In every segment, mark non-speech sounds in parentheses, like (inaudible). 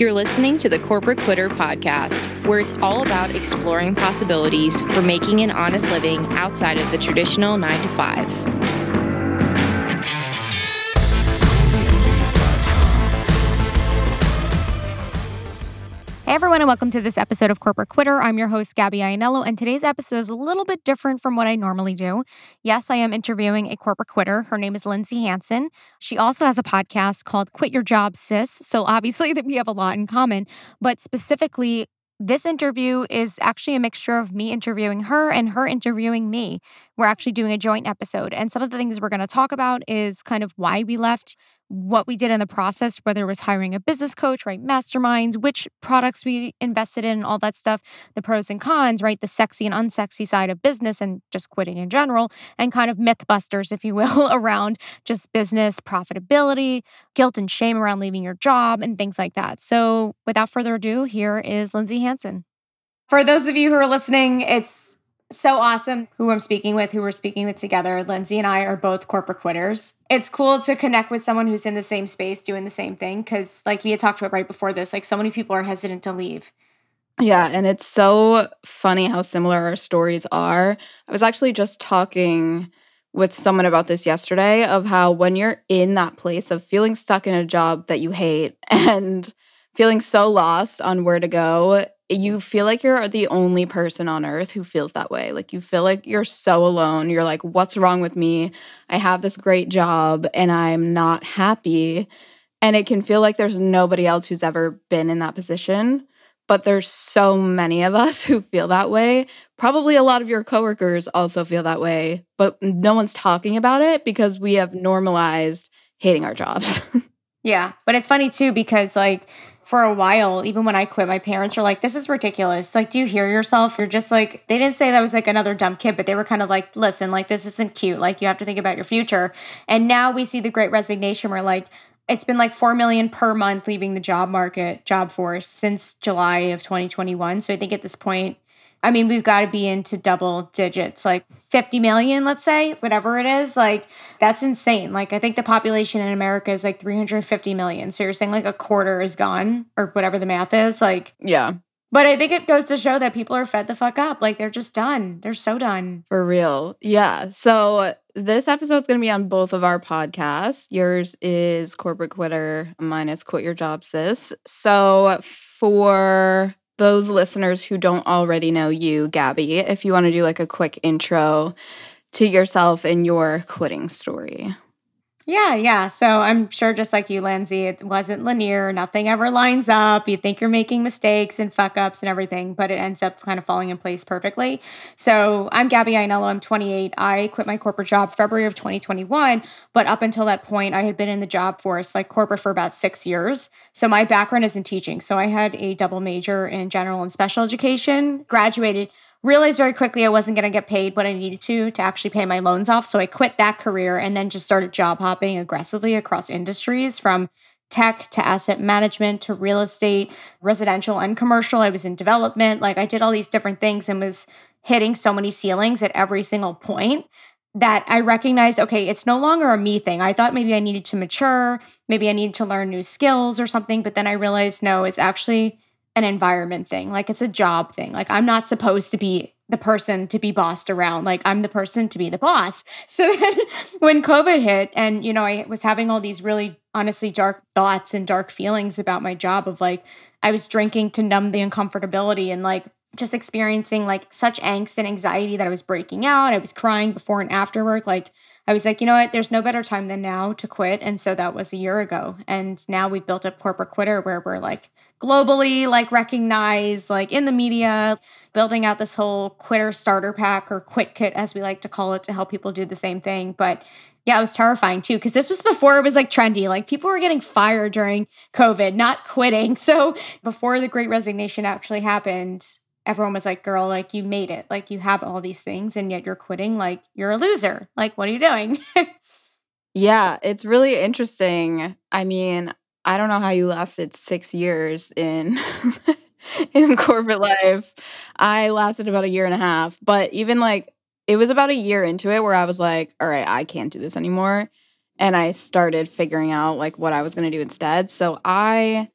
You're listening to the Corporate Quitter podcast, where it's all about exploring possibilities for making an honest living outside of the traditional 9 to 5. Hey everyone, and welcome to this episode of Corporate Quitter. I'm your host, Gabby Iannello, and today's episode is a little bit different from what I normally do. Yes, I am interviewing a corporate quitter. Her name is Lindsay Hanson. She also has a podcast called Quit Your Job, Sis. So obviously (laughs) that we have a lot in common, but specifically this interview is actually a mixture of me interviewing her and her interviewing me. We're actually doing a joint episode. And some of the things we're going to talk about is kind of why we left, what we did in the process, whether it was hiring a business coach, right? Masterminds, which products we invested in, all that stuff, the pros and cons, right? The sexy and unsexy side of business and just quitting in general, and kind of myth busters, if you will, (laughs) around just business profitability, guilt and shame around leaving your job, and things like that. So without further ado, here is Lindsay Hanson. For those of you who are listening, it's so awesome who I'm speaking with, who we're speaking with together. Lindsay and I are both corporate quitters. It's cool to connect with someone who's in the same space doing the same thing because, like we had talked about right before this, like so many people are hesitant to leave. Yeah, and it's so funny how similar our stories are. I was actually just talking with someone about this yesterday of how when you're in that place of feeling stuck in a job that you hate (laughs) and feeling so lost on where to go, you feel like you're the only person on earth who feels that way. Like you feel like you're so alone. You're like, what's wrong with me? I have this great job and I'm not happy. And it can feel like there's nobody else who's ever been in that position. But there's so many of us (laughs) who feel that way. Probably a lot of your coworkers also feel that way, but no one's talking about it because we have normalized hating our jobs. (laughs) yeah. But it's funny too because, like, for a while, even when I quit, my parents were like, This is ridiculous. Like, do you hear yourself? You're just like, they didn't say that was like another dumb kid, but they were kind of like, Listen, like, this isn't cute. Like, you have to think about your future. And now we see the great resignation where, like, it's been like 4 million per month leaving the job market, job force since July of 2021. So I think at this point, I mean, we've got to be into double digits, like 50 million, let's say, whatever it is. Like, that's insane. Like, I think the population in America is like 350 million. So you're saying like a quarter is gone or whatever the math is. Like, yeah. But I think it goes to show that people are fed the fuck up. Like, they're just done. They're so done. For real. Yeah. So this episode's going to be on both of our podcasts. Yours is Corporate Quitter, mine is Quit Your Job Sis. So for those listeners who don't already know you, Gabby, if you want to do like a quick intro to yourself and your quitting story. Yeah, yeah. So I'm sure just like you, Lindsay, it wasn't linear. Nothing ever lines up. You think you're making mistakes and fuck ups and everything, but it ends up kind of falling in place perfectly. So I'm Gabby Iannello. I'm 28. I quit my corporate job February of 2021. But up until that point, I had been in the job force, like corporate, for about six years. So my background is in teaching. So I had a double major in general and special education, graduated realized very quickly I wasn't going to get paid what I needed to to actually pay my loans off. So I quit that career and then just started job hopping aggressively across industries from tech to asset management to real estate, residential and commercial. I was in development. Like I did all these different things and was hitting so many ceilings at every single point that I recognized, okay, it's no longer a me thing. I thought maybe I needed to mature, maybe I needed to learn new skills or something, but then I realized no, it's actually an environment thing. Like it's a job thing. Like I'm not supposed to be the person to be bossed around. Like I'm the person to be the boss. (laughs) So then when COVID hit and, you know, I was having all these really honestly dark thoughts and dark feelings about my job of like, I was drinking to numb the uncomfortability and like just experiencing like such angst and anxiety that I was breaking out. I was crying before and after work. Like I was like, you know what? There's no better time than now to quit. And so that was a year ago. And now we've built up corporate quitter where we're like globally like recognized like in the media building out this whole quitter starter pack or quit kit as we like to call it to help people do the same thing. But yeah it was terrifying too because this was before it was like trendy. Like people were getting fired during covid not quitting. (laughs) So before the great resignation actually happened everyone was like girl like you made it. Like you have all these things and yet you're quitting. Like you're a loser. Like what are you doing? (laughs) Yeah it's really interesting. I mean I don't know how you lasted six years in (laughs) in corporate life. I lasted about a year and a half, but even like it was about a year into it where I was like, all right, I can't do this anymore. And I started figuring out like what I was going to do instead. So I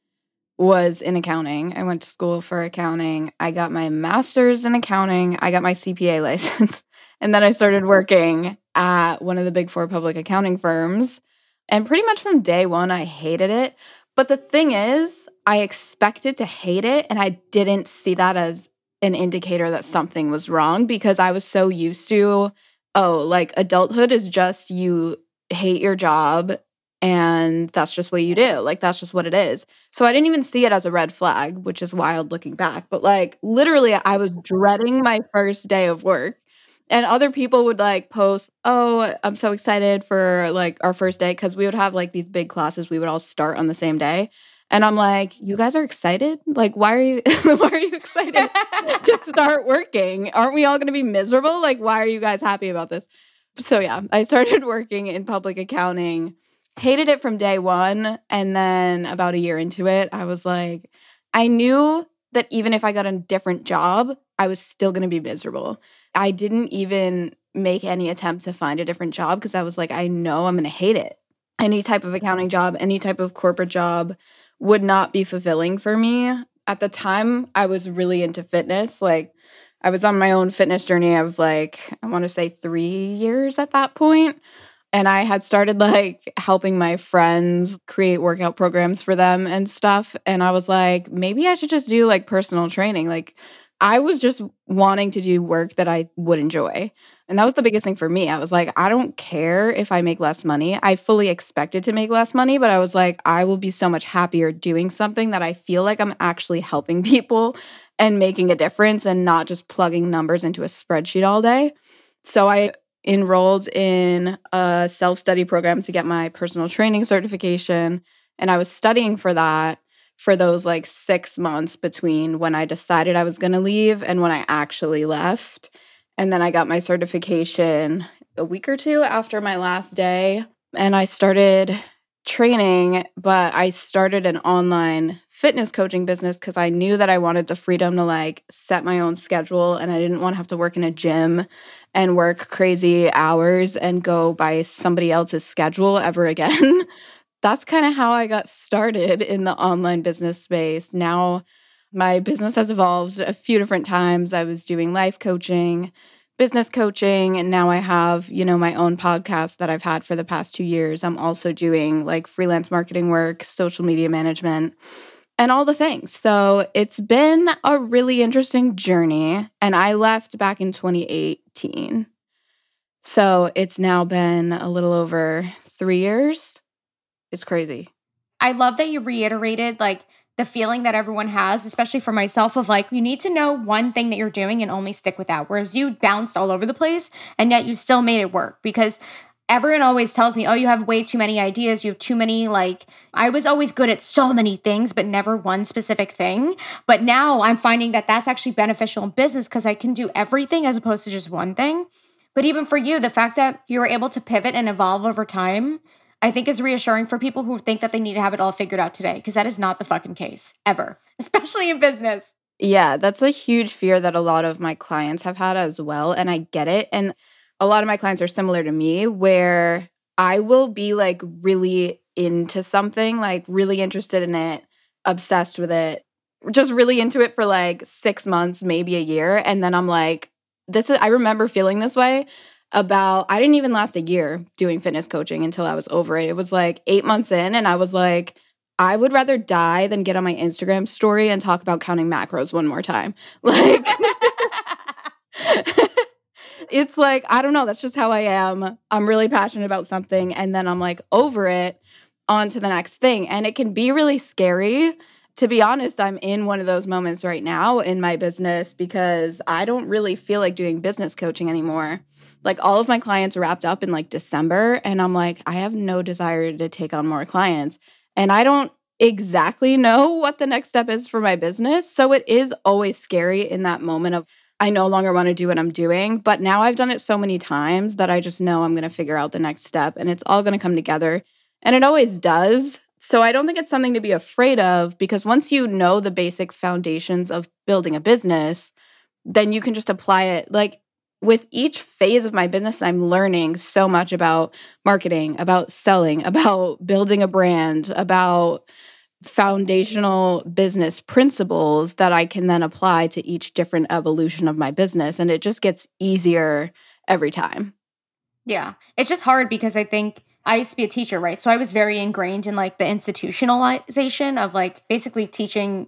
was in accounting. I went to school for accounting. I got my master's in accounting. I got my CPA (laughs) license. and then I started working at one of the big four public accounting firms. And pretty much from day one, I hated it. But the thing is, I expected to hate it. And I didn't see that as an indicator that something was wrong because I was so used to, oh, like adulthood is just you hate your job and that's just what you do. Like that's just what it is. So I didn't even see it as a red flag, which is wild looking back. But like literally I was dreading my first day of work. And other people would like post, "Oh, I'm so excited for like our first day cuz we would have like these big classes we would all start on the same day." And I'm like, "You guys are excited? Like why are you (laughs) why are you excited to (laughs) start working? Aren't we all going to be miserable? Like why are you guys happy about this?" So yeah, I started (laughs) working in public accounting hated it from day one. And then about a year into it, I was like, I knew that even if I got a different job, I was still going to be miserable. I didn't even make any attempt to find a different job because I was like, I know I'm going to hate it. Any type of mm-hmm. accounting job, any type of corporate job would not be fulfilling for me. At the time, I was really into fitness. Like, I was on my own fitness journey of like, I want to say three years at that point and I had started like helping my friends create workout programs for them and stuff. And I was like, maybe I should just do like personal training. Like, I was just wanting to do work that I would enjoy. And that was the biggest thing for me. I was like, I don't care if I make less money. I fully expected to make less money, but I was like, I will be so much happier doing something that I feel like I'm actually helping (laughs) people and making a difference and not just plugging numbers into a spreadsheet all day. So I enrolled in a self study program to get my personal training certification. And I was studying for that for those like six months between when I decided I was going to leave and when I actually left. And then I got my certification a week or two after my last day. And I started training, but I started an online fitness coaching business because I knew that I wanted the freedom to like set my own schedule and I didn't want to have to work in a gym and work crazy hours and go by somebody else's schedule ever (laughs) again. That's kind of how I got started in the online business space. Now, my business has evolved a few different times. I was doing life coaching, business coaching, and now I have, you know, my own podcast that I've had for the past 2 years. I'm also doing like freelance marketing work, social media management, and all the things. So, it's been a really interesting journey, and I left back in 2018 So it's now been a little over three years. It's crazy. I love that you reiterated like the feeling that everyone has, especially for myself, of like, you need to know one thing that you're doing and only stick with that. Whereas you bounced all over the place and yet you still made it work because everyone always tells me, oh, you have way too many ideas. You have too many, like, I was always good at so many things, but never one specific thing. But now I'm finding that that's actually beneficial in business because I can do everything as opposed to just one thing. But even for you, the fact that you were able to pivot and evolve over time, I think is reassuring for people who think that they need to have it all figured out today because that is not the fucking case ever, (laughs) especially in business. Yeah, that's a huge fear that a lot of my clients have had as well. And I get it. And a lot of my clients are similar to me where I will be like really into something, like really interested in it, obsessed with it, just really into it for like six months, maybe a year. And then I'm like, this is, I remember feeling this way about, I didn't even last a year doing fitness coaching until I was over it. It was like eight months in, and I was like, I would rather die than get on my Instagram story and talk about counting macros one more time. (laughs) Like, (laughs) it's like, I don't know, that's just how I am. I'm really passionate about something and then I'm like over it on to the next thing. And it can be really scary. To be honest, I'm in one of those moments right now in my business because I don't really feel like doing business coaching anymore. Like all of my clients wrapped up in like December, and I'm like, I have no desire to take on more clients. And I don't exactly know what the next step is for my business. So it is always scary in that moment of, I no longer want to do what I'm doing. But now I've done it so many times that I just know I'm going to figure out the next step and it's all going to come together. And it always does. So I don't think it's something to be afraid of because once you know the basic foundations of building a business, then you can just apply it. Like with each phase of my business, I'm learning so much about marketing, about selling, (laughs) about building a brand, about foundational business principles that I can then apply to each different evolution of my business. And it just gets easier every time. Yeah. It's just hard because I think I used to be a teacher, right? So I was very ingrained in like the institutionalization of like basically teaching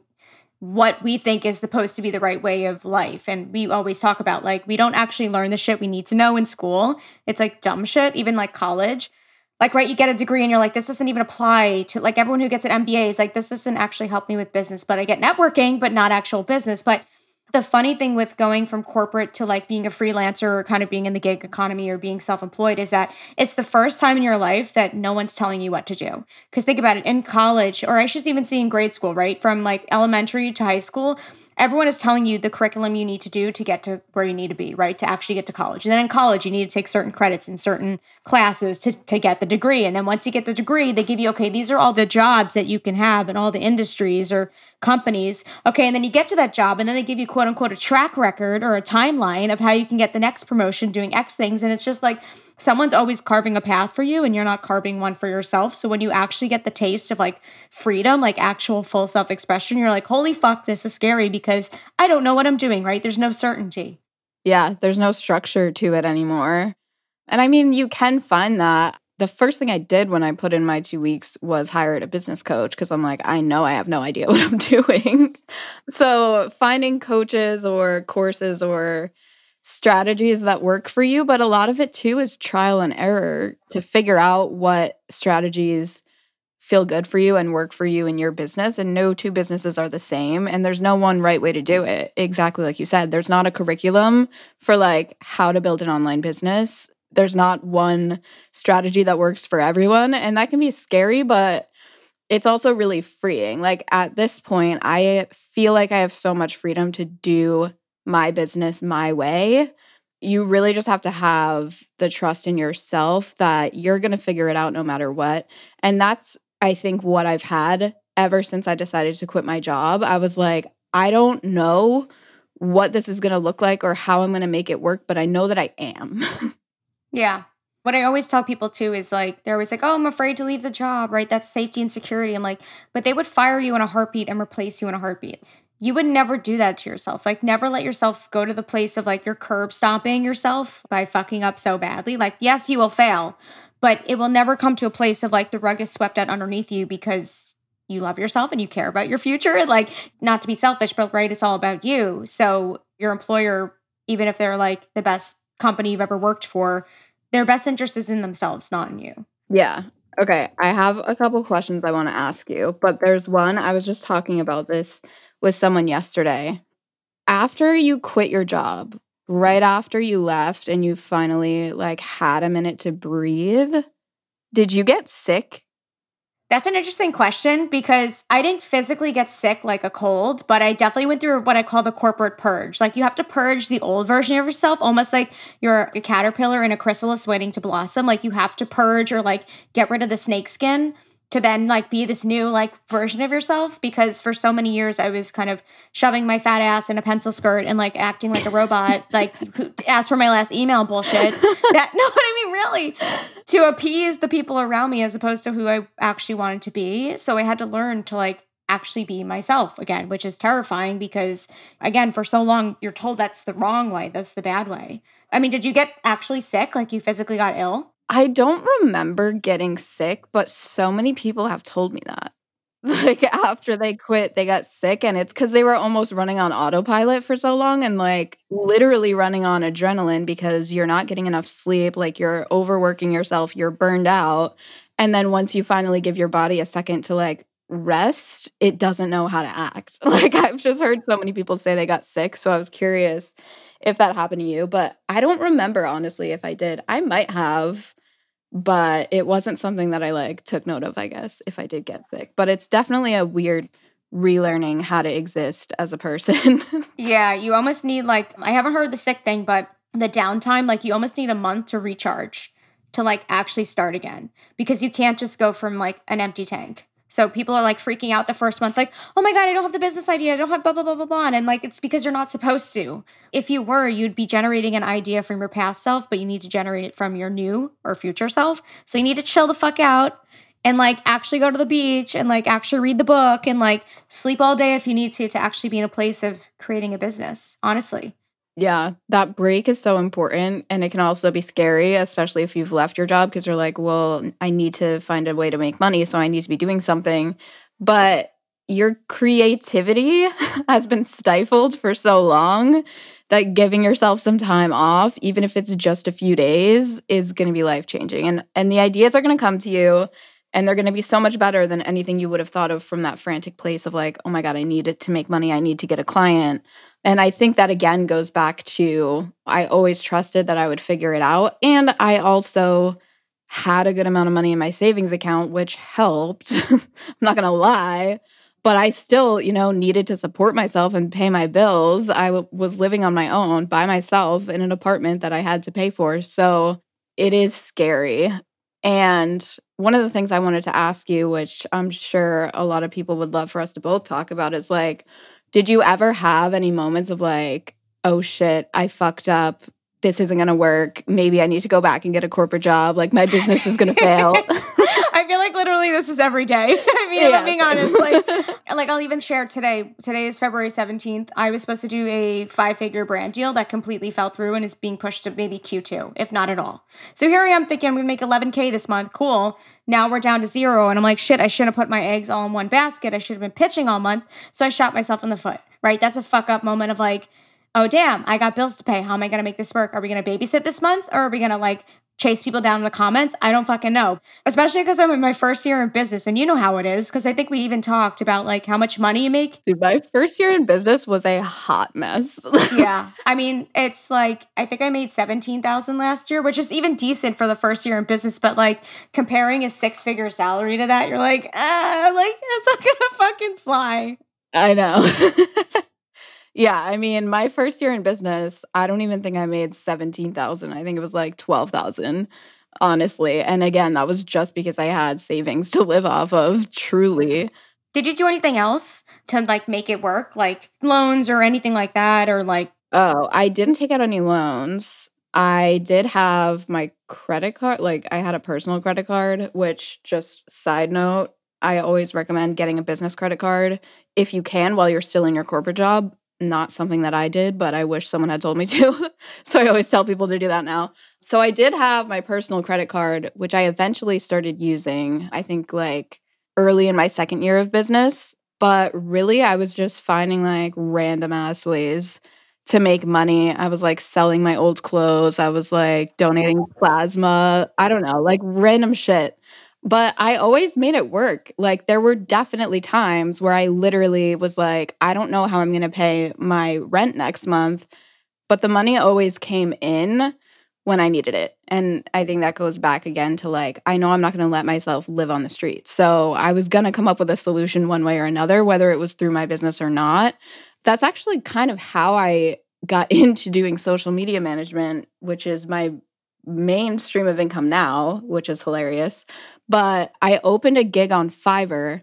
what we think is supposed to be the right way of life. And we always talk about like, we don't actually learn the shit we need to know in school. It's like dumb shit, even like college. Like, right, you get a degree and you're like, this doesn't even apply to like everyone who gets an MBA is like, this doesn't actually help me with business, but I get networking, but not actual business. But the funny thing with going from corporate to like being a freelancer or kind of being in the gig economy or being self-employed is that it's the first time in your life that no one's telling you what to do. Because think about it in college or i should even see in grade school right? From like elementary to high school everyone is telling you the curriculum you need to do to get to where you need to be, right? To actually get to college. And then in college, you need to take certain credits in certain classes to, to get the degree. And then once you get the degree, they give you, okay, these are all the jobs that you can have in all the industries or companies. Okay. And then you get to that job and then they give you quote unquote a track record or a timeline of how you can get the next promotion doing X things. And it's just like, someone's always carving a path for you and you're not carving one for yourself. So when you actually get the taste of like freedom, like actual full self expression, you're like, holy fuck, this is scary because I don't know what I'm doing, right? There's no certainty. Yeah, there's no structure to it anymore. And I mean, you can find that. The first thing I did when I put in my two weeks was hire a business coach because I'm like, I know I have no idea (laughs) what I'm doing. so finding coaches or courses or strategies that work for you, but a lot of it too is trial and error to figure out what strategies feel good for you and work for you in your business. And no two businesses are the same. And there's no one right way to do mm-hmm. it. Exactly like you said, there's not a curriculum for like how to build an online business. There's not one strategy that works for everyone. And that can be scary, but it's also really freeing. Like at this point, I feel like I have so much freedom to do my business my way. You really just have to have the trust in yourself that you're going to figure it out no matter what. And that's, I think, what I've had ever since I decided to quit my job. I was like, I don't know what this is going to look like or how I'm going to make it work, but I know that I am. (laughs) yeah. What I always tell people too is like, they're always like, oh, I'm afraid to leave the job, right? That's safety and security. I'm like, but they would fire you in a heartbeat and replace you in a heartbeat you would never do that to yourself. Like, never let yourself go to the place of like you're curb stomping yourself by fucking up so badly. Like, yes, you will fail, but it will never come to a place of like the rug is swept out underneath you because you love yourself and you care about your future. Like, not to be selfish, but right, it's all about you. So, your employer, even if they're like the best company you've ever worked for, their best interest is in themselves, not in you. Yeah. Okay. I have a couple questions I want to ask you, but there's one I was just talking about this with someone yesterday. After you quit your job, right after you left and you finally like had a minute to breathe, did you get sick? That's an interesting question because I didn't physically get sick like a cold, but I definitely went through what I call the corporate purge. Like you have to purge the old version of yourself, almost like you're a caterpillar in a chrysalis waiting to blossom. Like you have to purge or like get rid of the snake skin to then like be this new like version of yourself because for so many years I was kind of shoving my fat ass in a pencil skirt and like acting like a robot (laughs) like ask for my last email bullshit. That (laughs) no what I mean really to appease the people around me as opposed to who I actually wanted to be. So I had to learn to like actually be myself again which is terrifying because again for so long you're told that's the wrong way that's the bad way. I mean did you get actually sick? Like you physically got ill I don't remember getting sick, but so many people have told me that. (laughs) Like after they quit, they got sick, and it's because they were almost running on autopilot for so long and like literally running on adrenaline because you're not getting enough sleep, like you're overworking yourself, you're burned out. And then once you finally give your body a second to like rest, it doesn't know how to act. (laughs) Like I've just heard so many people say they got sick. So I was curious if that happened to you, but I don't remember honestly if I did. I might have but it wasn't something that I like took note of, I guess, if I did get sick. But it's definitely a weird relearning how to exist as a person. (laughs) yeah, you almost need like I haven't heard the sick thing, but the downtime, like you almost need a month to recharge to like actually start again because you can't just go from like an empty tank. So people are like freaking out the first month, like, oh my God, I don't have the business idea. I don't have blah, blah, blah, blah, blah. And like, it's because you're not supposed to. If you were, you'd be generating an idea from your past self, but you need to generate it from your new or future self. So you need to chill the fuck out and like actually go to the beach and like actually read the book and like sleep all day if you need to to actually be in a place of creating a business honestly yeah, that break is so important. And it can also be scary, especially if you've left your job because you're like, well, I need to find a way to make money. So I need to be doing something. But your creativity (laughs) has been stifled for so long that giving yourself some time off, even if it's just a few days, is going to be life changing. And, and the ideas are going to come to you and they're going to be so much better than anything you would have thought of from that frantic place of like, oh my God, I need it to make money. I need to get a client and I think that again goes back to I always trusted that I would figure it out. And I also had a good amount of money in my savings account, which helped. (laughs) I'm not going to lie. But I still, you know, needed to support myself and pay my bills. I w- was living on my own by myself in an apartment that I had to pay for. So it is scary. And one of the things I wanted to ask you, which I'm sure a lot of people would love for us to both talk about, is like, did you ever have any moments of like, oh shit, I fucked up. This isn't going to work. Maybe I need to go back and get a corporate job. Like my business is going to fail. (laughs) (laughs) I feel like literally this is every day. (laughs) I mean, yeah. I'm being honest, like, (laughs) like I'll even share today. Today is February 17th. I was supposed to do a five figure brand deal that completely fell through and is being pushed to maybe Q2, if not at all. So here I am thinking I'm going to make 11K this month. Cool. Now we're down to zero. And I'm like, shit, I shouldn't have put my eggs all in one basket. I should have been pitching all month. So I shot myself in the foot, right? That's a fuck up moment of like, oh damn, I got bills to pay. How am I gonna make this work? Are we gonna babysit this month or are we gonna like chase people down in the comments? I don't fucking know. Especially because I'm in my first year in business and you know how it is. Cause I think we even talked about like how much money you make. Dude, my first year in business was a hot mess. (laughs) yeah. I mean, it's like I think I made 17,000 last year, which is even decent for the first year in business, but like comparing a six figure salary to that, you're like, ah, like it's not gonna fucking fly. I know. (laughs) Yeah, I mean, my first year in business, I don't even think I made 17,000. I think it was like 12,000, honestly. And again, that was just because I had savings (laughs) to live off of, truly. Did you do anything else to like make it work? Like loans or anything like that or like Oh, I didn't take out any loans. I did have my credit card, like I had a personal credit card, which just side note, I always recommend getting a business credit card if you can while you're still in your corporate job not something that I did, but I wish someone had told me (laughs) to. so I always tell people to do that now. So I did have my personal credit card, which I eventually started using, I think like early in my second year of business. But really, I was just finding like random ass ways to make money. I was like selling my old clothes. I was like donating plasma. I don't know, like random shit. But I always made it work. Like there were definitely times where I literally was like, I don't know how I'm going to pay my rent next month, but the money always came in when I needed it. And I think that goes back again to like, I know I'm not going to let myself live on the street. So I was going to come up with a solution one way or another, whether it was through my business or not. That's actually kind of how I got (laughs) into doing social media management, which is my main stream of income now, which is hilarious. But I opened a gig on Fiverr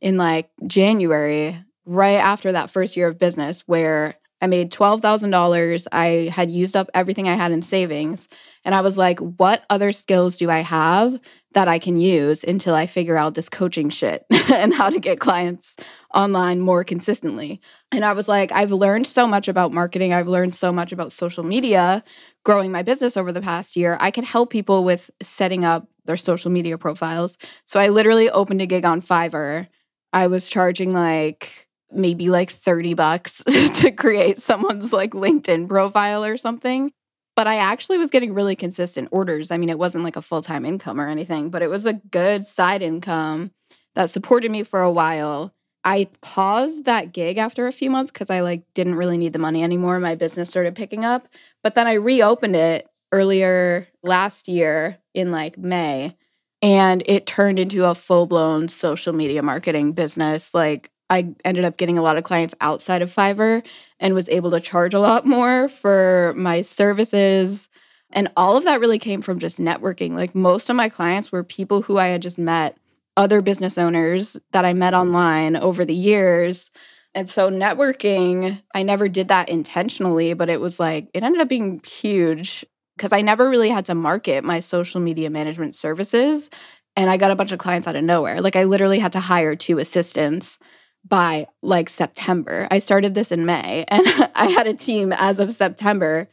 in like January, right after that first year of business, where I made $12,000. I had used up everything I had in savings. And I was like, what other skills do I have that I can use until I figure out this coaching shit (laughs) and how to get clients online more consistently? And I was like, I've learned so much about marketing. I've learned so much about social media growing my business over the past year. I could help people with setting up their social media profiles. So I literally opened a gig on Fiverr. I was charging like maybe like 30 bucks (laughs) to create someone's like LinkedIn profile or something. But I actually was getting really consistent orders. I mean, it wasn't like a full time income or anything, but it was a good side income that supported me for a while. I paused that gig after a few months because I like didn't really need the money anymore. My business started picking up, but then I reopened it earlier last year in like May and it turned into a full blown social media marketing business. Like I ended up getting a lot of clients outside of Fiverr and was able to charge a lot more for my services. And all of that really came from just networking. Like most of my clients were people who I had just met, other business owners that I met mm-hmm. online over the years. And so networking, I never did that intentionally, but it was like, it ended up being huge because I never really had to market my social media management services and I got a bunch of clients out of nowhere. Like I literally had to hire two assistants by like September. I started this in May (laughs) and I had a team as of September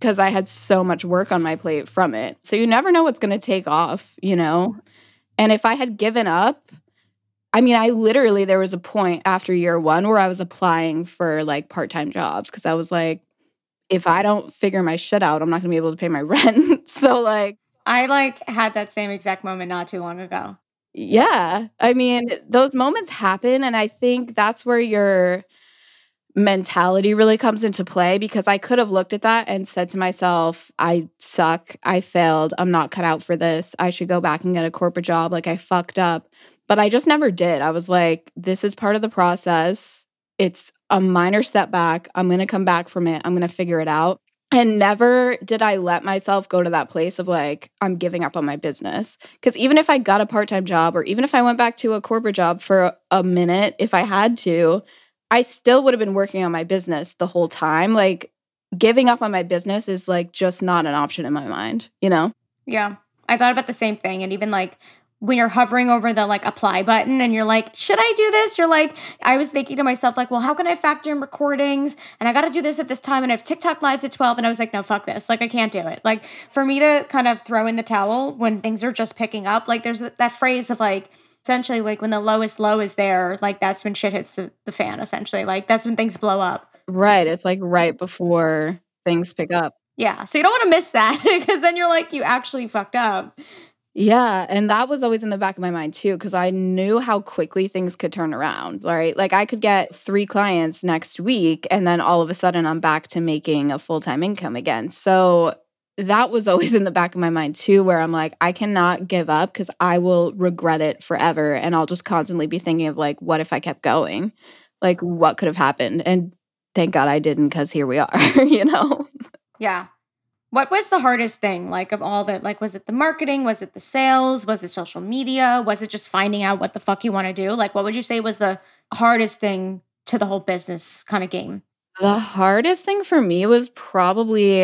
because I had so much work on my plate from it. So you never know what's going to take off, you know? Mm-hmm. And if I had given up, I mean, I literally, there was a point after year one where I was applying for like part time jobs because I was like, if I don't figure my shit out, I'm not going to be able to pay my (laughs) rent. so, like, I like had that same exact moment not too long ago. Yeah. I mean, those moments happen. And I think that's where your mentality really comes into play because I could have looked at that and said to myself, I suck. I failed. I'm not cut out for this. I should go back and get a corporate job. Like, I fucked up. But I just never did. I was like, this is part of the process. It's a minor setback. I'm going to come back from it. I'm going to figure it out. And never did I let myself go to that place of like, I'm giving up on my business. Because even if I got a part time job or even if I went back to a corporate job for a minute, if I had to, I still would have been working on my business the whole time. Like, giving up on my business is like just not an option in my mind, you know? Yeah. I thought about the same thing. And even like when you're hovering over the like apply button and you're like, should I do this? You're like, I was thinking to myself, like, well, how can I factor in recordings? And I got to do this at this time. And I have TikTok lives at 12. And I was like, no, fuck this. Like, I can't do it. Like, for me to kind of throw in the towel when things are just picking up, like, there's that phrase of like, essentially, like, when the lowest low is there, like, that's when shit hits the, the fan, essentially. Like, that's when things blow up. Right. It's like right before things pick up. Yeah. So you don't want to miss that (laughs) because then you're like, you actually fucked up. Yeah, and that was always in the back of my mind too cuz I knew how quickly things could turn around, right? Like I could get 3 clients next week and then all of a sudden I'm back to making a full-time income again. So that was always (laughs) in the back of my mind too where I'm like I cannot give up cuz I will regret it forever and I'll just constantly be thinking of like what if I kept going? Like what could have happened? And thank God I didn't cuz here we (laughs) are, you know. Yeah. What was the hardest thing, like of all the like? Was it the marketing? Was it the sales? Was it social media? Was it just finding out what the fuck you want to do? Like, what would you say was the hardest thing to the whole business kind of game? The hardest thing for me was probably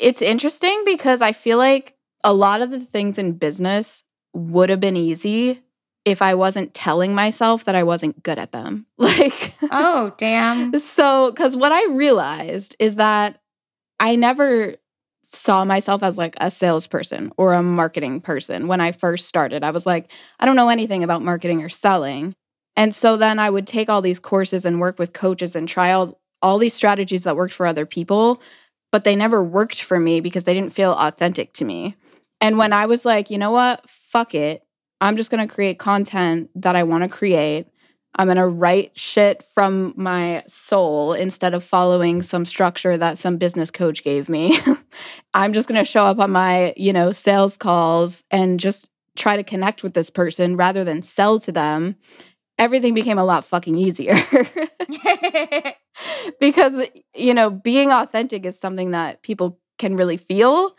it's interesting because I feel like a lot of the things in business would have been easy if I wasn't telling myself that I wasn't good at them. (laughs) Like, oh, damn. So, because what I realized is that I never saw myself as like a salesperson or a marketing person when I first started. I was like, I don't know anything about marketing or selling. And so then I would take all these courses and work with coaches and try all, all these strategies that worked for other people, but they never worked for me because they didn't feel authentic to me. And when I was like, you know what, fuck it, I'm just gonna create content that I wanna create. I'm going to write shit from my soul instead of following some structure that some business coach gave me. (laughs) I'm just going to show up on my, you know, sales calls and just try to connect with this person rather than sell to them. Everything became a lot fucking easier. (laughs) (laughs) (laughs) because, you know, being authentic is something that people can really feel.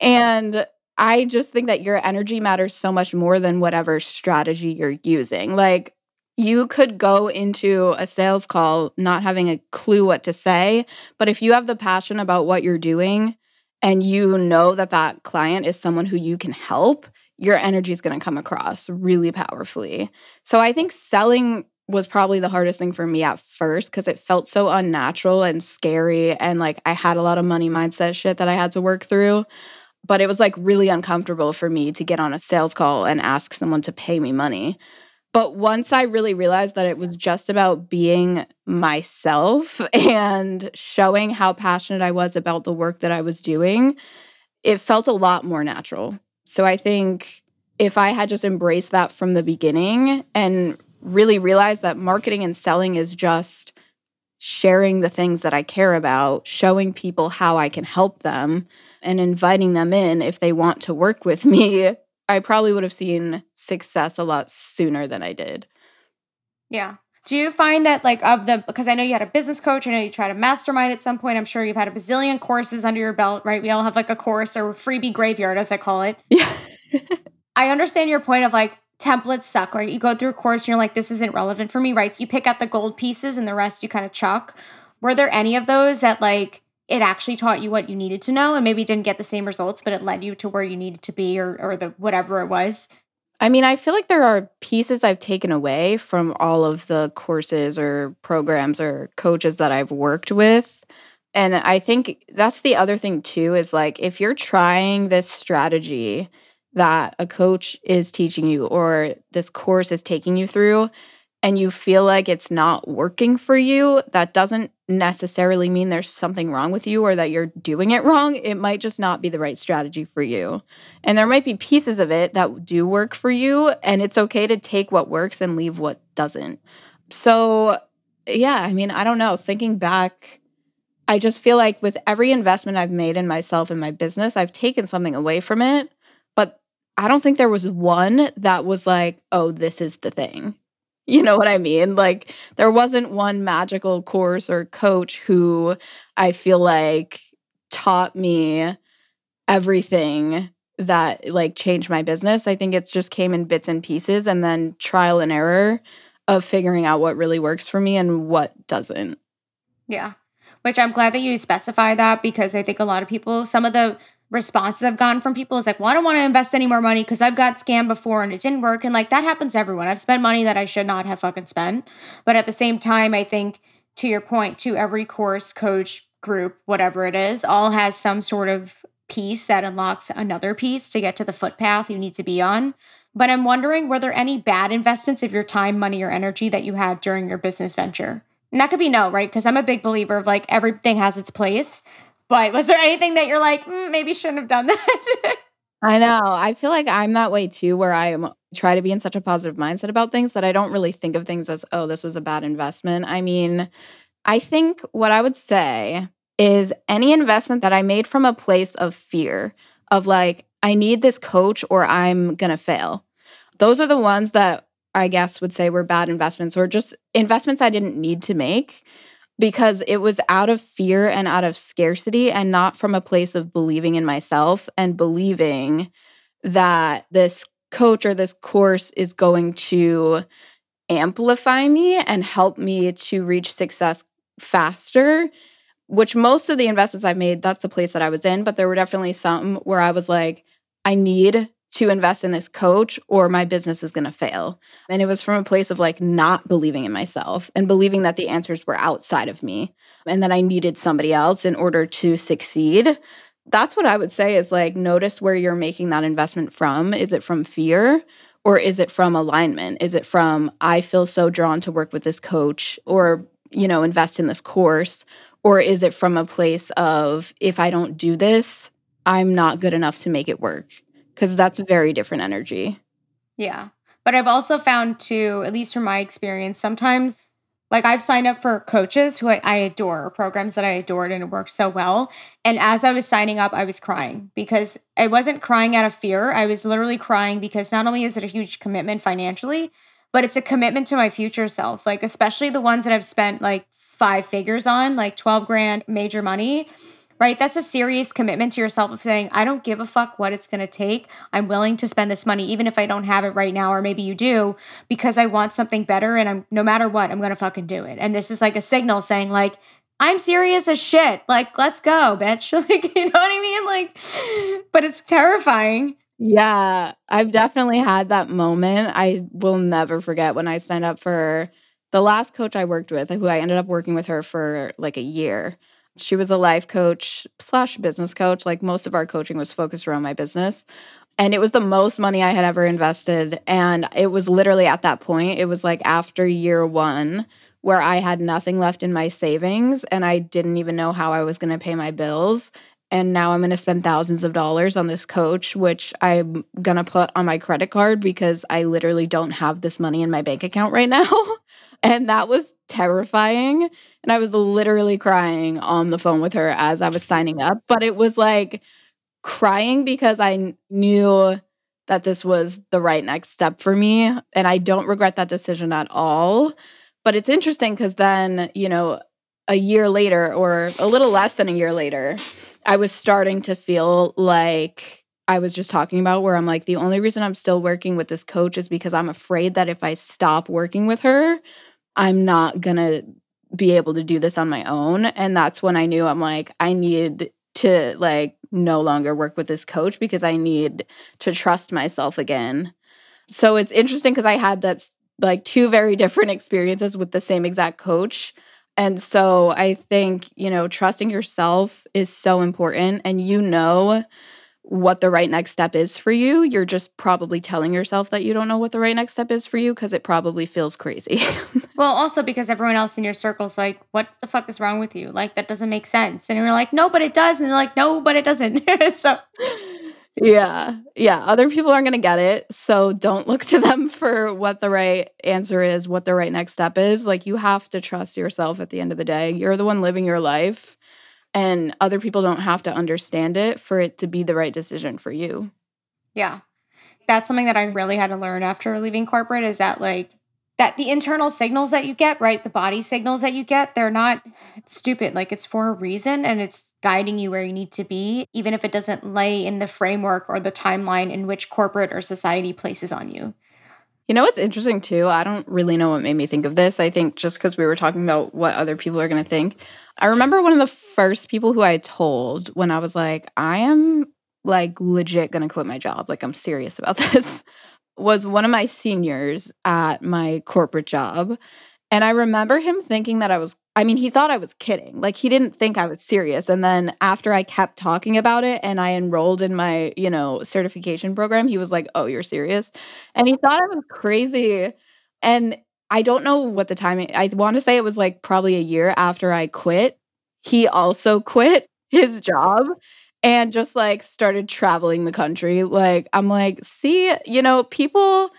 And I just think that your energy matters so much more than whatever strategy you're using. Like, you could go into a sales call not having a clue what to say, but if you have the passion about what you're doing and you know that that client is someone who you can help, your energy is going to come across really powerfully. So I think selling was probably the hardest thing for me at first because it felt so unnatural and scary. And like I had a lot of money mindset shit that I had to work through. But it was like really uncomfortable for me to get on a sales call and ask someone to pay me money. But once I really realized that it was just about being myself (laughs) and showing how passionate I was about the work that I was doing, it felt a lot more natural. So I think if I had just embraced that from the beginning and really realized that marketing and selling is just sharing the things that I care about, showing people how I can help them, and inviting them in if they want to work (laughs) with me, I probably would have seen success a lot sooner than I did. Yeah. Do you find that like of the because I know you had a business coach, I know you tried a mastermind at some point. I'm sure you've had a bazillion courses under your belt, right? We all have like a course or freebie graveyard, as I call it. (laughs) Yeah. I understand your point of like templates suck, right? You go through a course and you're like, this isn't relevant for me, right? So you pick out the gold pieces and the rest you kind of chuck. Were there any of those that like it actually taught you what you needed to know and maybe didn't get the same results, but it led you to where you needed to be or or the whatever it was? I mean, I feel like there are pieces I've taken away from all of the courses or programs or coaches that I've worked with. And I think that's the other thing too is like if you're trying this strategy that a coach is teaching you or this course is taking you through and you feel like it's not working for you, that doesn't necessarily mean there's something wrong with you or that you're doing it wrong. It might just not be the right strategy for you. And there might be pieces of it that do work for you, and it's okay to take what works and leave what doesn't. So, yeah, I mean, I don't know. Thinking back, I just feel like with every investment I've made in myself and my business, I've taken something away from it. But I don't think there was one that was like, oh, this is the thing. You know what I mean? Like there wasn't one magical course or coach who I feel like taught me everything that like changed my business. I think it just came in bits and pieces and then trial and error of figuring out what really works for me and what doesn't. Yeah. Which I'm glad that you specify that because I think a lot of people, some of the responses I've gotten from people is like, well, I don't want to invest any more money because I've got scammed before and it didn't work. And like that happens to everyone. I've spent money that I should not have fucking spent. But at the same time, I think to your point, to every course, coach, group, whatever it is, all has some sort of piece that unlocks another piece to get to the footpath you need to be on. But I'm wondering, were there any bad investments of your time, money, or energy that you had during your business venture? And that could be no, right? Because I'm a big believer of like everything has its place. But was there anything that you're like, mm, maybe shouldn't have done that? (laughs) I know. I feel like I'm that way too, where I try to be in such a positive mindset about things that I don't really think of things as, oh, this was a bad investment. I mean, I think what I would say is any investment that I made from a place of fear, of like, I need this coach or I'm going to fail. Those are the ones that I guess would say were bad investments or just investments I didn't need to make because it was out of fear and out of scarcity and not from a place of believing in myself and believing that this coach or this course is going to amplify me and help me to reach success faster which most of the investments I've made that's the place that I was in but there were definitely some where I was like I need to invest in this coach or my business is going to fail. And it was from a place of like not believing in myself and believing that the answers were outside of me and that I needed somebody else in order to succeed. That's what I would say is like notice where you're making that investment from. Is it from fear? Or is it from alignment? Is it from, I feel so drawn to work with this coach or, you know, invest in this course? Or is it from a place of, if I don't do this, I'm not good enough to make it work? Because that's very different energy. Yeah. But I've also found too, at least from my experience, sometimes like I've signed up for coaches who I, I adore, programs that I adored, and it worked so well. And as I was signing up, I was crying because I wasn't crying out of fear. I was literally crying because not only is it a huge commitment financially, but it's a commitment to my future self. Like, especially the ones that I've spent like five figures on, like 12 grand major money right? That's a serious commitment to yourself of saying, I don't give a fuck what it's going to take. I'm willing to spend this money, even if I don't have it right now, or maybe you do, because I want something better. And I'm no matter what, I'm going to fucking do it. And this is like a signal saying, like, I'm serious as shit. Like, let's go, bitch. (laughs) like, you know what I mean? Like, but it's terrifying. Yeah, I've definitely had that moment. I will never forget when I signed up for the last coach I worked with, who I ended up working with her for like a year she was a life coach slash business coach. Like most of our coaching was focused around my business. And it was the most money I had ever invested. And it was literally at that point, it was like after year one, where I had nothing left in my savings and I didn't even know how I was going to pay my bills. And now I'm going to spend thousands of dollars on this coach, which I'm going to put on my credit card because I literally don't have this money in my bank account right now. (laughs) And that was terrifying. And I was literally crying on the phone with her as I was signing up. But it was like crying because I knew that this was the right next step for me. And I don't regret that decision at all. But it's interesting because then, you know, a year later or a little less than a year later, I was starting to feel like I was just talking about, where I'm like, the only reason I'm still working with this coach is because I'm afraid that if I stop working with her, I'm not to be able to do this on my own. And that's when I knew I'm like, I need to like no longer work with this coach because I need to trust myself again. So it's interesting because I had that like two very (laughs) different experiences with the same exact coach. And so I think, you know, trusting yourself is so important and you know what the right next step is for you. You're just probably telling yourself that you don't know what the right next step is for you because it probably feels crazy. (laughs) well, also because everyone else in your circle's like, what the fuck is wrong with you? Like, that doesn't make sense. And you're like, no, but it does. And they're like, no, but it doesn't. (laughs) so. Yeah. Yeah. Other people aren't going to get it. So don't look to them for what the right answer is, what the right next step is. Like, you have to trust yourself at the end of the day. You're the one living your life and other people don't have to understand it for it to be the right decision for you. Yeah. That's something that I really had to learn after leaving corporate is that like that the internal signals that you get, right? The body signals that you get, they're not stupid. Like it's for a reason and it's guiding you where you need to be, even if it doesn't lay in the framework or the timeline in which corporate or society places on you. You know what's interesting too? I don't really know what made me think of this. I think just because we were talking about what other people are going to think, I remember one of the first people who I told when I was like, I am like legit gonna quit my job. Like, I'm serious about (laughs) this. Was one of my seniors at my corporate job. And I remember him thinking that I was, I mean, he thought I was kidding. Like, he didn't think I was serious. And then after I kept talking about it and I enrolled in my, you know, certification program, he was like, Oh, you're serious? And he thought I was crazy. And I don't know what the timing. I want to say it was like probably a year after I quit. He also (laughs) quit his job and just like started traveling the country. Like I'm like, see, you know, people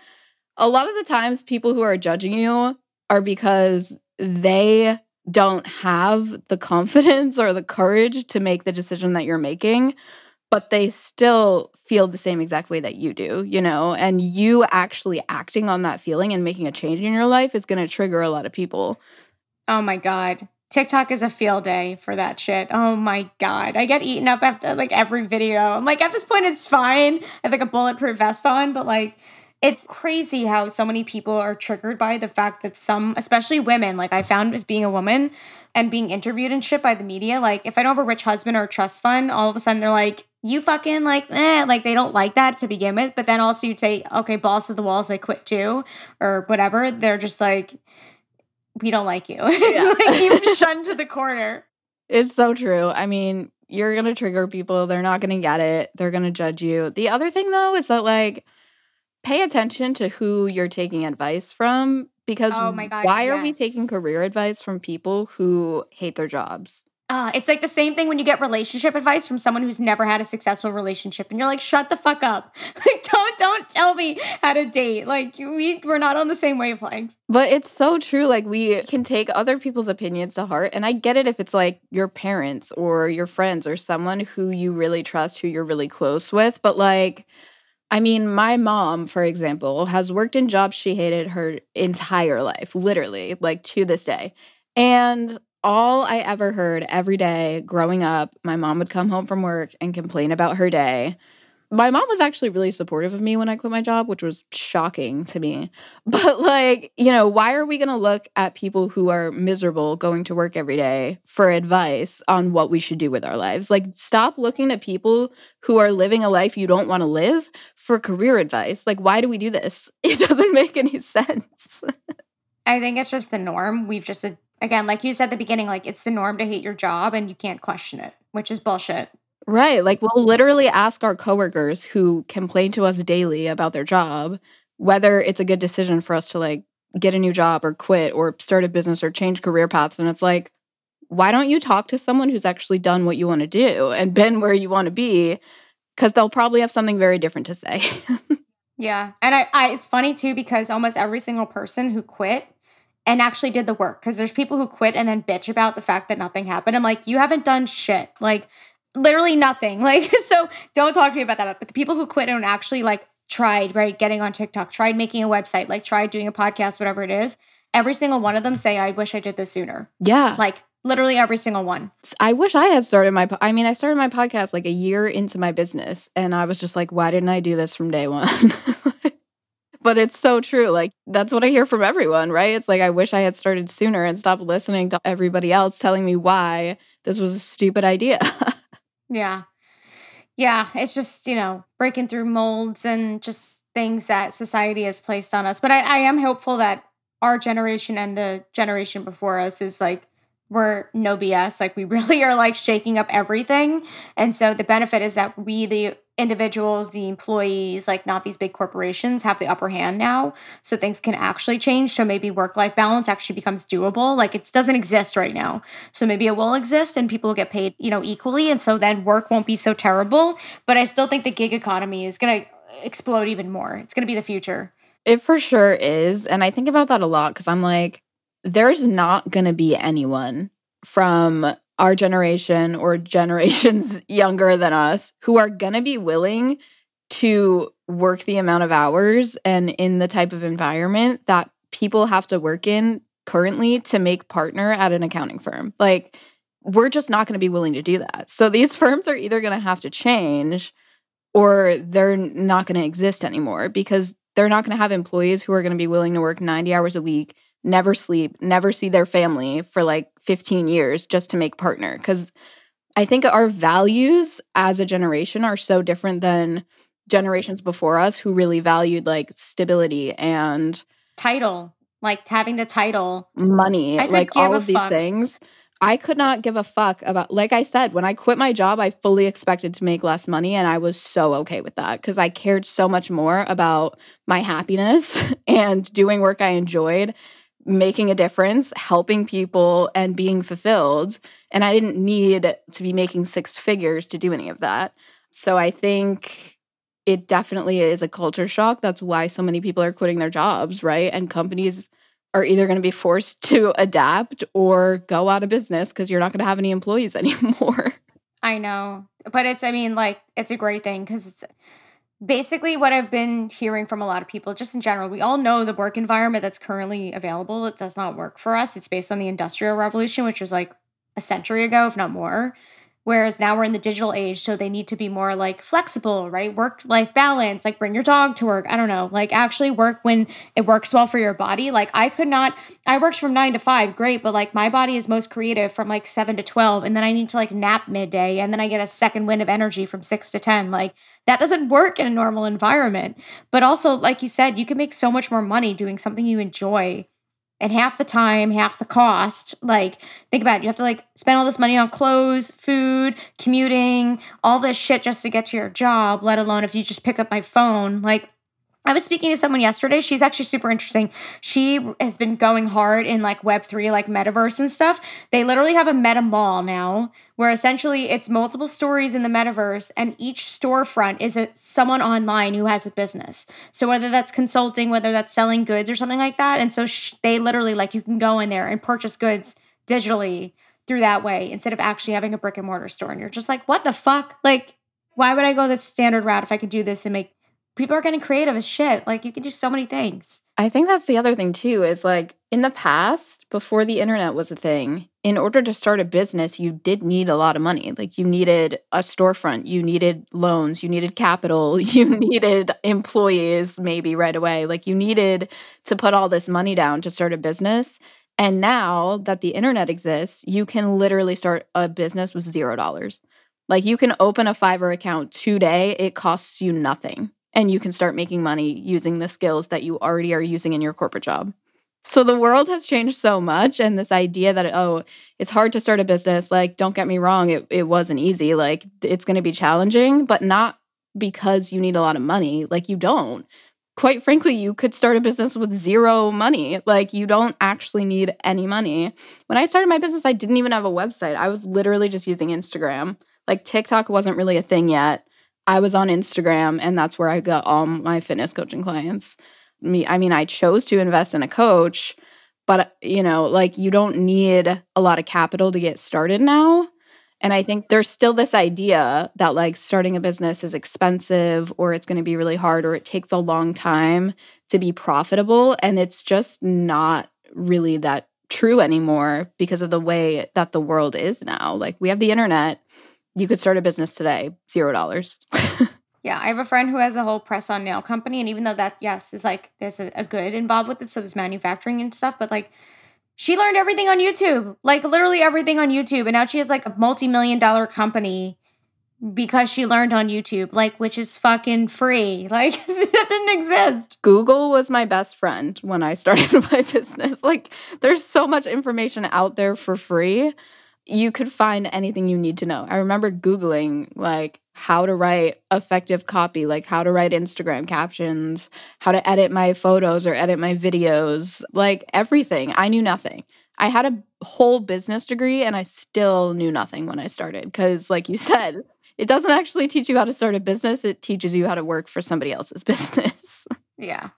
a lot of the times people who are judging you are because they don't have the confidence or the courage to make the decision that you're making, but they still feel the same exact way that you do, you know, and you actually acting on that feeling and making a change in your life is going to trigger a lot of people. Oh my God. TikTok is a field day for that shit. Oh my God. I get eaten up after like every video. I'm like, at this point, it's fine. I have like a bulletproof vest on, but like, it's crazy how so many people are triggered by the fact that some, especially women, like I found as being a woman and being interviewed and shit by the media, like if I don't have a rich husband or a trust fund, all of a sudden they're like, you fucking like eh, like they don't like that to begin with. But then also you'd say, okay, boss of the walls, I quit too, or whatever. They're just like, we don't like you. (laughs) Yeah. like you've (laughs) shunned to the corner. It's so true. I mean, you're gonna trigger people. They're not gonna get it. They're gonna judge you. The other thing though is that like pay attention to who you're taking advice from because oh my God, why yes. are we taking career advice from people who hate their jobs? Uh, it's like the same thing when you get relationship advice from someone who's never had a successful relationship, and you're like, "Shut the fuck up! (laughs) Like, don't don't tell me how to date. Like, we we're not on the same wavelength." But it's so true. Like, we can take other people's opinions to heart, and I get it if it's like your parents or your friends or someone who you really trust, who you're really close with. But like, I mean, my mom, for example, has worked in jobs she hated her entire life, literally, like to this day. And all I ever heard every day growing up, my mom would come home from work and complain about her day. My mom was actually really supportive of me when I quit my job, which was shocking to me. (laughs) But, like, you know, why are we going to look at people who are miserable going to work every day for advice on what we should do with our lives? Like, stop looking at people who are living a life you don't want to live for career advice. Like, why do we do this? (laughs) It doesn't make any (laughs) sense. I think it's just the norm. We've just again, like you said at the beginning, like it's the norm to hate your job and you can't question it, which is bullshit. Right. Like we'll literally ask our coworkers who complain to us daily about their job whether it's a good decision for us to like get a new job or quit or start a business or change career paths. And it's like, why don't you talk to someone who's actually done what you want to do and (laughs) been where you want to be? Because they'll probably have something very different to say. (laughs) yeah. And I, I, it's funny too, because almost every single person who quit and actually did the work because there's people who quit and then bitch about the fact that nothing happened. I'm like, you haven't done shit. Like literally nothing. (laughs) Like so don't talk to me about that. But the people who quit and actually like tried, right, getting on TikTok, tried making a website, like tried doing a podcast, whatever it is, every single one of them say, I wish I did this sooner. Yeah. Like literally every single one. I wish I had started my I mean, I started my podcast like a year into my business and I was just like, why didn't I do this from day one? (laughs) but it's so true. Like that's what I hear from everyone, right? It's like I wish I had started sooner and stopped listening to everybody else telling me why this was a stupid idea. (laughs) yeah. Yeah, it's just, you know, breaking through molds and just things that society has placed on us. But I, I am hopeful that our generation and the generation before us is like we're no BS. Like we (laughs) really are like shaking up everything. And so the benefit is that we, the individuals, the employees, like not these big corporations, have the upper hand now. So things can actually change. So maybe work life balance actually becomes doable. Like it doesn't exist right now. So maybe it will exist and people will get paid, you know, equally. And so then work won't be so terrible. But I still think the gig economy is going to explode even more. It's going to be the future. It for sure is. And I think about that a lot because I'm like, there's not going to be anyone from our generation or (laughs) generations younger than us who are going to be willing to work the amount of hours and in the type of environment that people have to work in currently to make partner at an accounting firm. Like, we're just not going to be willing to do that. So these (laughs) firms are either going to have to change or they're not going to exist anymore because they're not going to have employees who are going to be willing to work 90 hours a week never sleep, never see their family for like 15 years just to make partner. Because I think our values as a generation are so different than generations before us who really valued like stability and title, like having the title, money, like all of these things. I could not give a fuck about, like I said, when I quit my job, I fully expected to make less money. And I was so okay with that because I cared so much more about my happiness (laughs) and doing work I enjoyed making a difference, helping people, and being fulfilled. And I didn't need to be making six figures to do any of that. So I think it definitely is a culture shock. That's why so many people are quitting their jobs, right? And companies are either going to be forced to adapt or go out of business because you're not going to have any employees (laughs) anymore. I know. But it's, I mean, like, it's a great thing because it's, basically what I've been hearing from a lot of people, just in general, we all know the work environment that's currently available. It does not work for us. It's based on the Industrial Revolution, which was like a century ago, if not more. Whereas now we're in the digital age, so they need to be more like flexible, right? Work life balance, like bring your dog to work. I don't know, like actually work when it works well for your body. Like I could not, I worked from nine to five, great, but like my body is most creative from like seven to 12. And then I need to like nap midday. And then I get a second wind of energy from six to 10. Like that doesn't work in a normal environment. But also, like you said, you can make so much more money doing something you enjoy and half the time, half the cost. Like, think about it. You have to like spend all this money on clothes, food, commuting, all this shit just to get to your job, let alone if you just pick up my phone. Like, I was speaking to someone yesterday. She's actually super interesting. She has been going hard in like Web3, like metaverse and stuff. They literally have a meta mall now where essentially it's multiple stories in the metaverse and each storefront is a, someone online who has a business. So whether that's consulting, whether that's selling goods or something like that. And so sh- they literally like you can go in there and purchase goods digitally through that way instead of actually having a brick and mortar store. And you're just like, what the fuck? Like, why would I go the standard route if I could do this and make people are getting creative as shit. Like you can do so many things. I think that's the other thing too is like in the past, before the internet was a thing, in order to start a business, you did need a lot of money. Like you needed a storefront, you needed loans, you needed capital, (laughs) you needed employees maybe right away. Like you needed to put all this money down to start a business. And now that the internet exists, you can literally start a business with zero dollars. Like you can open a Fiverr account today, it costs you nothing and you can start making money using the skills that you already are using in your corporate job. So the world has changed so much and this idea that oh, it's hard to start a business, like don't get me wrong, it it wasn't easy. Like it's going to be challenging, but not because you need a lot of money. Like you don't. Quite frankly, you could start a business with zero money. Like you don't actually need any money. When I started my business, I didn't even have a website. I was literally just using Instagram. Like TikTok wasn't really a thing yet. I was on Instagram and that's where I got all my fitness coaching clients. Me I mean I chose to invest in a coach, but you know, like you don't need a lot of capital to get started now. And I think there's still this idea that like starting a business is expensive or it's going to be really hard or it takes a long time to be profitable and it's just not really that true anymore because of the way that the world is now. Like we have the internet you could start a business today, zero dollars. (laughs) yeah, I have a friend who has a whole press on nail company. And even though that, yes, is like there's a, a good involved with it, so there's manufacturing and stuff, but like she learned everything on YouTube, like literally everything on YouTube. And now she has like a multi million dollar company because she learned on YouTube, like which is fucking free. (laughs) Like that didn't exist. Google was my best friend when I started (laughs) my business. Like there's so much information out there for free. You could find anything you need to know. I remember googling like how to write effective copy, like how to write Instagram captions, how to edit my photos or edit my videos, like everything. I knew nothing. I had a whole business degree and I still knew nothing when I started cuz like you (laughs) said, it doesn't actually teach you how to start a business, it teaches you how to work for somebody else's (laughs) business. Yeah.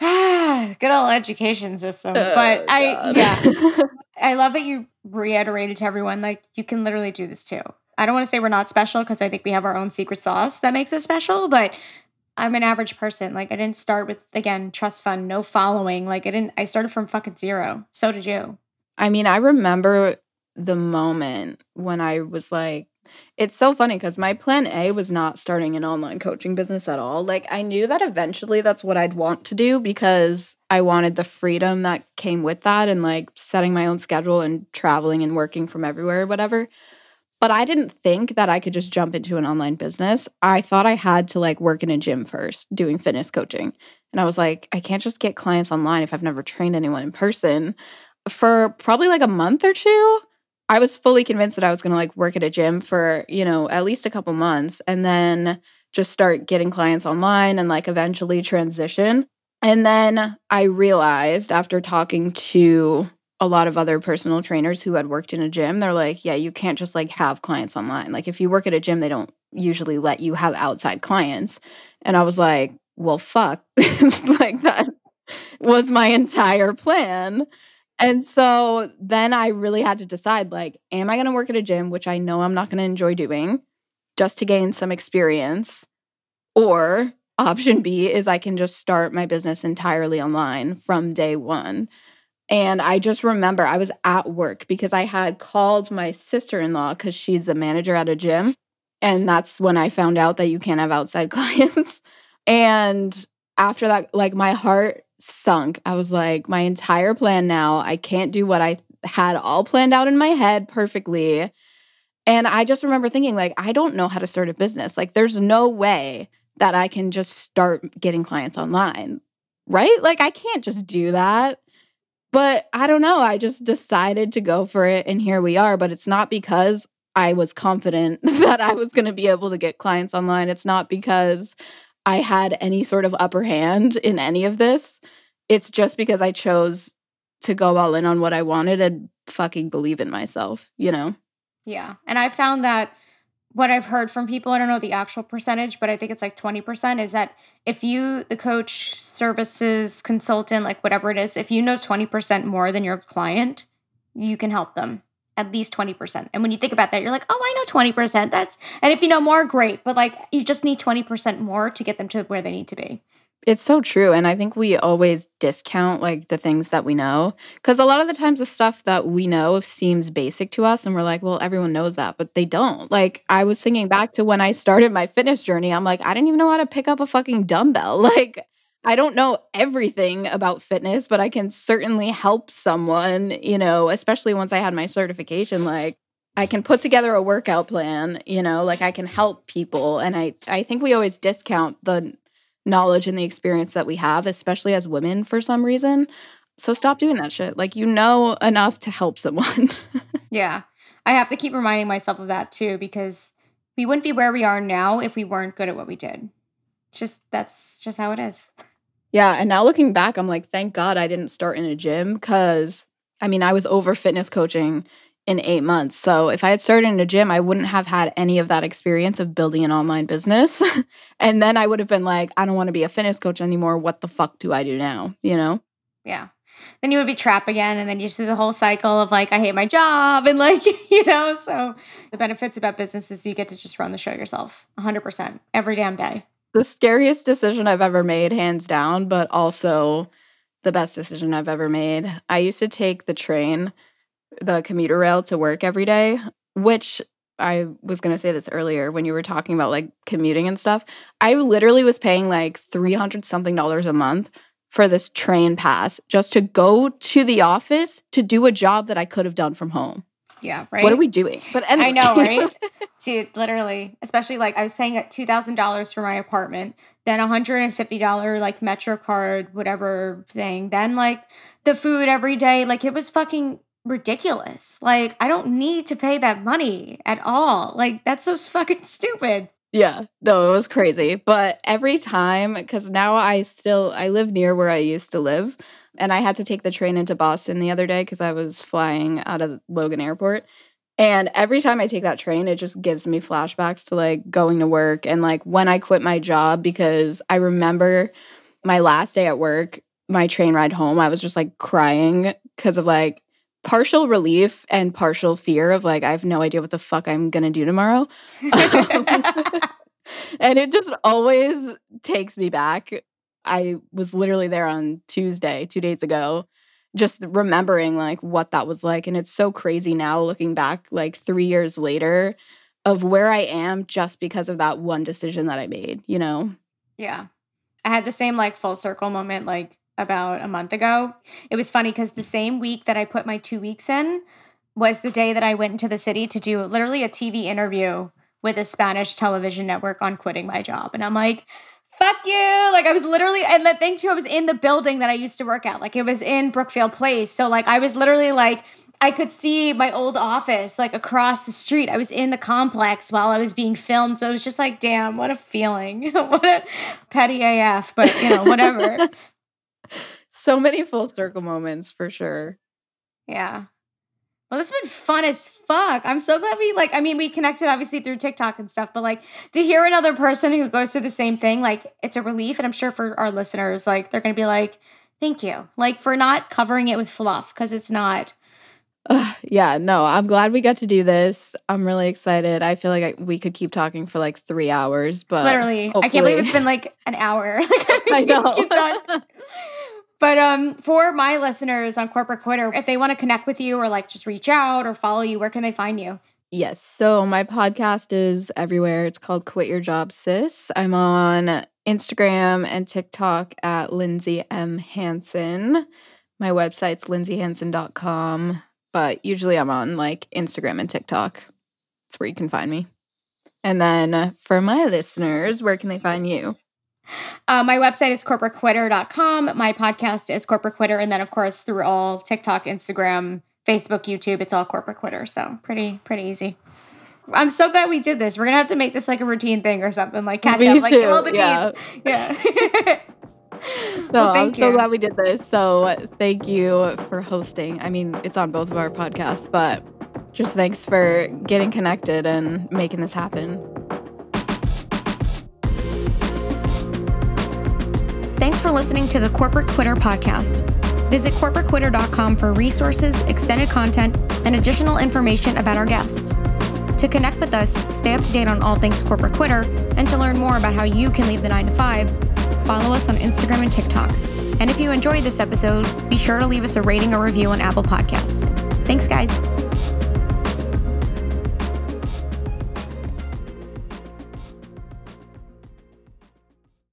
(sighs) Good old education system. Oh, but I, yeah, (laughs) I love that you reiterated to everyone like, you can literally do this too. I don't want to say we're not special because I think we have our own secret sauce that makes us special, but I'm an average person. Like, I didn't start with, again, trust fund, no following. Like, I didn't, I started from fucking zero. So did you. I mean, I remember the moment when I was like, it's so funny because my plan A was not starting an online coaching business at all. Like, I knew that eventually that's what I'd want to do because I wanted the freedom that came with that and like setting my own schedule and traveling and working from everywhere or whatever. But I didn't think that I could just jump into an online business. I thought I had to like work in a gym first doing fitness coaching. And I was like, I can't just get clients online if I've never trained anyone in person. For probably like a month or two, I was fully convinced that I was going to like work at a gym for, you know, at least a couple months and then just start getting clients online and like eventually transition. And then I realized after talking to a lot of other personal trainers who had worked in a gym, they're like, yeah, you can't just like have clients online. Like if you work at a gym, they don't usually let you have outside clients. And I was like, well, fuck. (laughs) like that was my entire plan. And so then I really had to decide like, am I going to work at a gym, which I know I'm not going to enjoy doing, just to gain some experience? Or option B is I can just start my business entirely online from day one. And I just remember I was at work because I had called my sister in law because she's a manager at a gym. And that's when I found out that you can't have outside (laughs) clients. and after that, like my heart sunk. I was like, my entire plan now, I can't do what I had all planned out in my head perfectly. And I just remember thinking, like, I don't know how to start a business. Like, there's no way that I can just start getting clients online, right? Like, I can't just do that. But I don't know. I just decided to go for it. And here we are. But it's not because I was confident (laughs) that I was going to be able to get clients online. It's not because I had any sort of upper hand in any of this. It's just because I chose to go all in on what I wanted and fucking believe in myself, you know? Yeah. And I found that what I've heard from people, I don't know the actual percentage, but I think it's like 20%, is that if you, the coach, services, consultant, like whatever it is, if you know 20% more than your client, you can help them at least 20%. And when you think about that, you're like, oh, I know 20%. That's, and if you know more, great. But like, you just need 20% more to get them to where they need to be. It's so true. And I think we always discount like the things that we know. Cause a lot of the times the stuff that we know seems basic to us. And we're like, well, everyone knows that, but they don't. Like, I was thinking back to when I started my fitness journey. I'm like, I didn't even know how to pick up a fucking dumbbell. (laughs) Like, I don't know everything about fitness, but I can certainly help someone, you know, especially once I had my certification. Like, I can put together a workout plan, you know, like I can help people. And I, I think we always discount the knowledge and the experience that we have, especially as women for some reason. So stop doing that shit. Like, you know enough to help someone. (laughs) yeah. I have to keep reminding myself of that too, because we wouldn't be where we are now if we weren't good at what we did. Just, that's just how it is. (laughs) Yeah. And now looking back, I'm like, thank God I didn't start in a gym because I mean, I was over fitness coaching in eight months. So if I had started in a gym, I wouldn't have had any of that experience of building an online business. (laughs) and then I would have been like, I don't want to be a fitness coach anymore. What the fuck do I do now? You know? Yeah. Then you would be trapped again. And then you see the whole cycle of like, I hate my job. (laughs) And like, you know, so the benefits about business is you get to just run the show yourself 100% every damn day the scariest decision I've ever made, hands down, but also the best decision I've ever made. I used to take the train, the commuter rail to work every day, which I was going to say this earlier when you were talking about like commuting and stuff. I literally was paying like 300 something dollars a month for this train pass just to go to the office to do a job that I could have done from home. Yeah, right. What are we doing? But anyway. I know, right? (laughs) Dude, literally, especially like I was paying at two thousand dollars for my apartment, then a hundred and fifty dollar like Metro card, whatever thing, then like the food every day. Like it was fucking ridiculous. Like I don't need to pay that money at all. Like that's so (laughs) fucking stupid. Yeah, no, it was crazy. But every time, because now I still I live near where I used to live, and I had to take the train into Boston the other day because I was flying out of Logan Airport. And every time I take that train, it just gives me flashbacks to like going to work and like when I quit my job because I remember my last day at work, my train ride home, I was just like crying because of like partial relief and partial fear of like I have no idea what the fuck I'm gonna do tomorrow. (laughs) (laughs) and it just always takes me back. I was literally there on Tuesday, two days ago, just remembering like what that was like. And it's so crazy now looking back like three years later of where I am just because of that one decision that I made, you know? Yeah. I had the same like full circle moment like about a month ago. It was funny because the same week that I put my two weeks in was the day that I went into the city to do literally a TV interview with a Spanish television network on quitting my job. And I'm like, fuck you. Like I was literally, and the thing too, I was in the building that I used to work at. Like it was in Brookfield Place. So like I was literally like, I could see my old office like across the street. I was in the complex while I was being filmed. So it was just like, damn, what a feeling. (laughs) what a petty AF, but you know, whatever. (laughs) so many full circle moments for sure. Yeah. Well, this has been fun as fuck. I'm so glad we like. I mean, we connected obviously through TikTok and stuff, but like to hear another person who goes through the same thing, like it's a relief. And I'm sure for our listeners, like they're gonna be like, "Thank you," like for not covering it with fluff because it's not. Uh, yeah, no, I'm glad we got to do this. I'm really excited. I feel like I, we could keep talking for like three hours, but literally, hopefully. I can't believe it's been like an hour. (laughs) like, (laughs) I know. (laughs) But um, for my listeners on Corporate Quitter, if they want to connect with you or like just reach out or follow you, where can they find you? Yes. So my podcast is everywhere. It's called Quit Your Job Sis. I'm on Instagram and TikTok at Lindsay M. Hanson. My website's lindsayhanson.com, but usually I'm on like Instagram and TikTok. That's where you can find me. And then for my listeners, where can they find you? Uh, my website is corporatequitter.com. My podcast is Corporate Quitter. And then, of course, through all TikTok, Instagram, Facebook, YouTube, it's all Corporate Quitter. So pretty, pretty easy. I'm so glad we did this. We're gonna have to make this like a routine thing or something, like catch up, like give all the yeah. deeds. Yeah. (laughs) (laughs) no, well, I'm you. so glad we did this. So thank you for hosting. I mean, it's on both of our podcasts, but just thanks for getting connected and making this happen. Thanks for listening to the Corporate Quitter podcast. Visit corporatequitter.com for resources, extended content, and additional information about our guests. To connect with us, stay up to date on all things Corporate Quitter, and to learn more about how you can leave the 9 to 5, follow us on Instagram and TikTok. And if you enjoyed this episode, be sure to leave us a rating or review on Apple Podcasts. Thanks, guys.